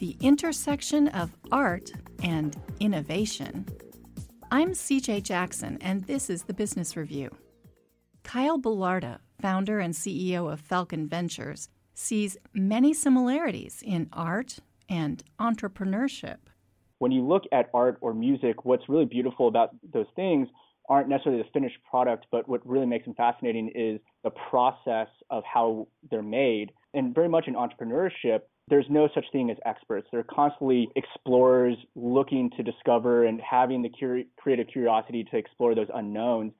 the intersection of art and innovation. I'm CJ Jackson, and this is the Business Review. Kyle Belarda, founder and CEO of Falcon Ventures, sees many similarities in art and entrepreneurship. When you look at art or music, what's really beautiful about those things aren't necessarily the finished product, but what really makes them fascinating is the process of how they're made. And very much in entrepreneurship, there's no such thing as experts. They're constantly explorers looking to discover and having the curi- creative curiosity to explore those unknowns.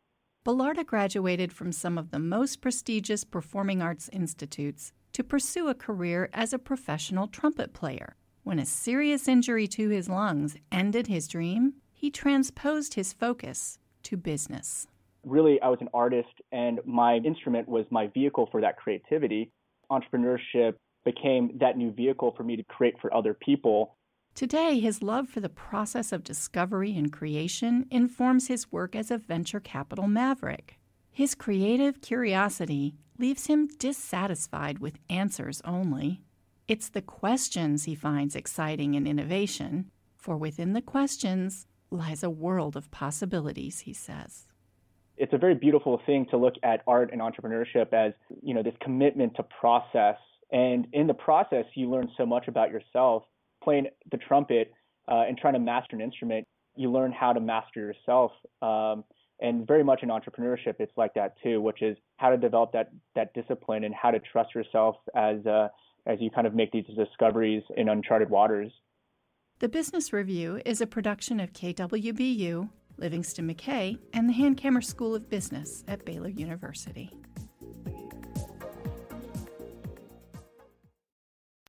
Belarda graduated from some of the most prestigious performing arts institutes to pursue a career as a professional trumpet player. When a serious injury to his lungs ended his dream, he transposed his focus to business. Really, I was an artist, and my instrument was my vehicle for that creativity. Entrepreneurship became that new vehicle for me to create for other people. Today, his love for the process of discovery and creation informs his work as a venture capital maverick. His creative curiosity leaves him dissatisfied with answers only. It's the questions he finds exciting in innovation, for within the questions lies a world of possibilities, he says. It's a very beautiful thing to look at art and entrepreneurship as, you know, this commitment to process and in the process, you learn so much about yourself. Playing the trumpet uh, and trying to master an instrument, you learn how to master yourself. Um, and very much in entrepreneurship, it's like that too, which is how to develop that that discipline and how to trust yourself as uh, as you kind of make these discoveries in uncharted waters. The Business Review is a production of KWBU, Livingston McKay, and the Hankamer School of Business at Baylor University.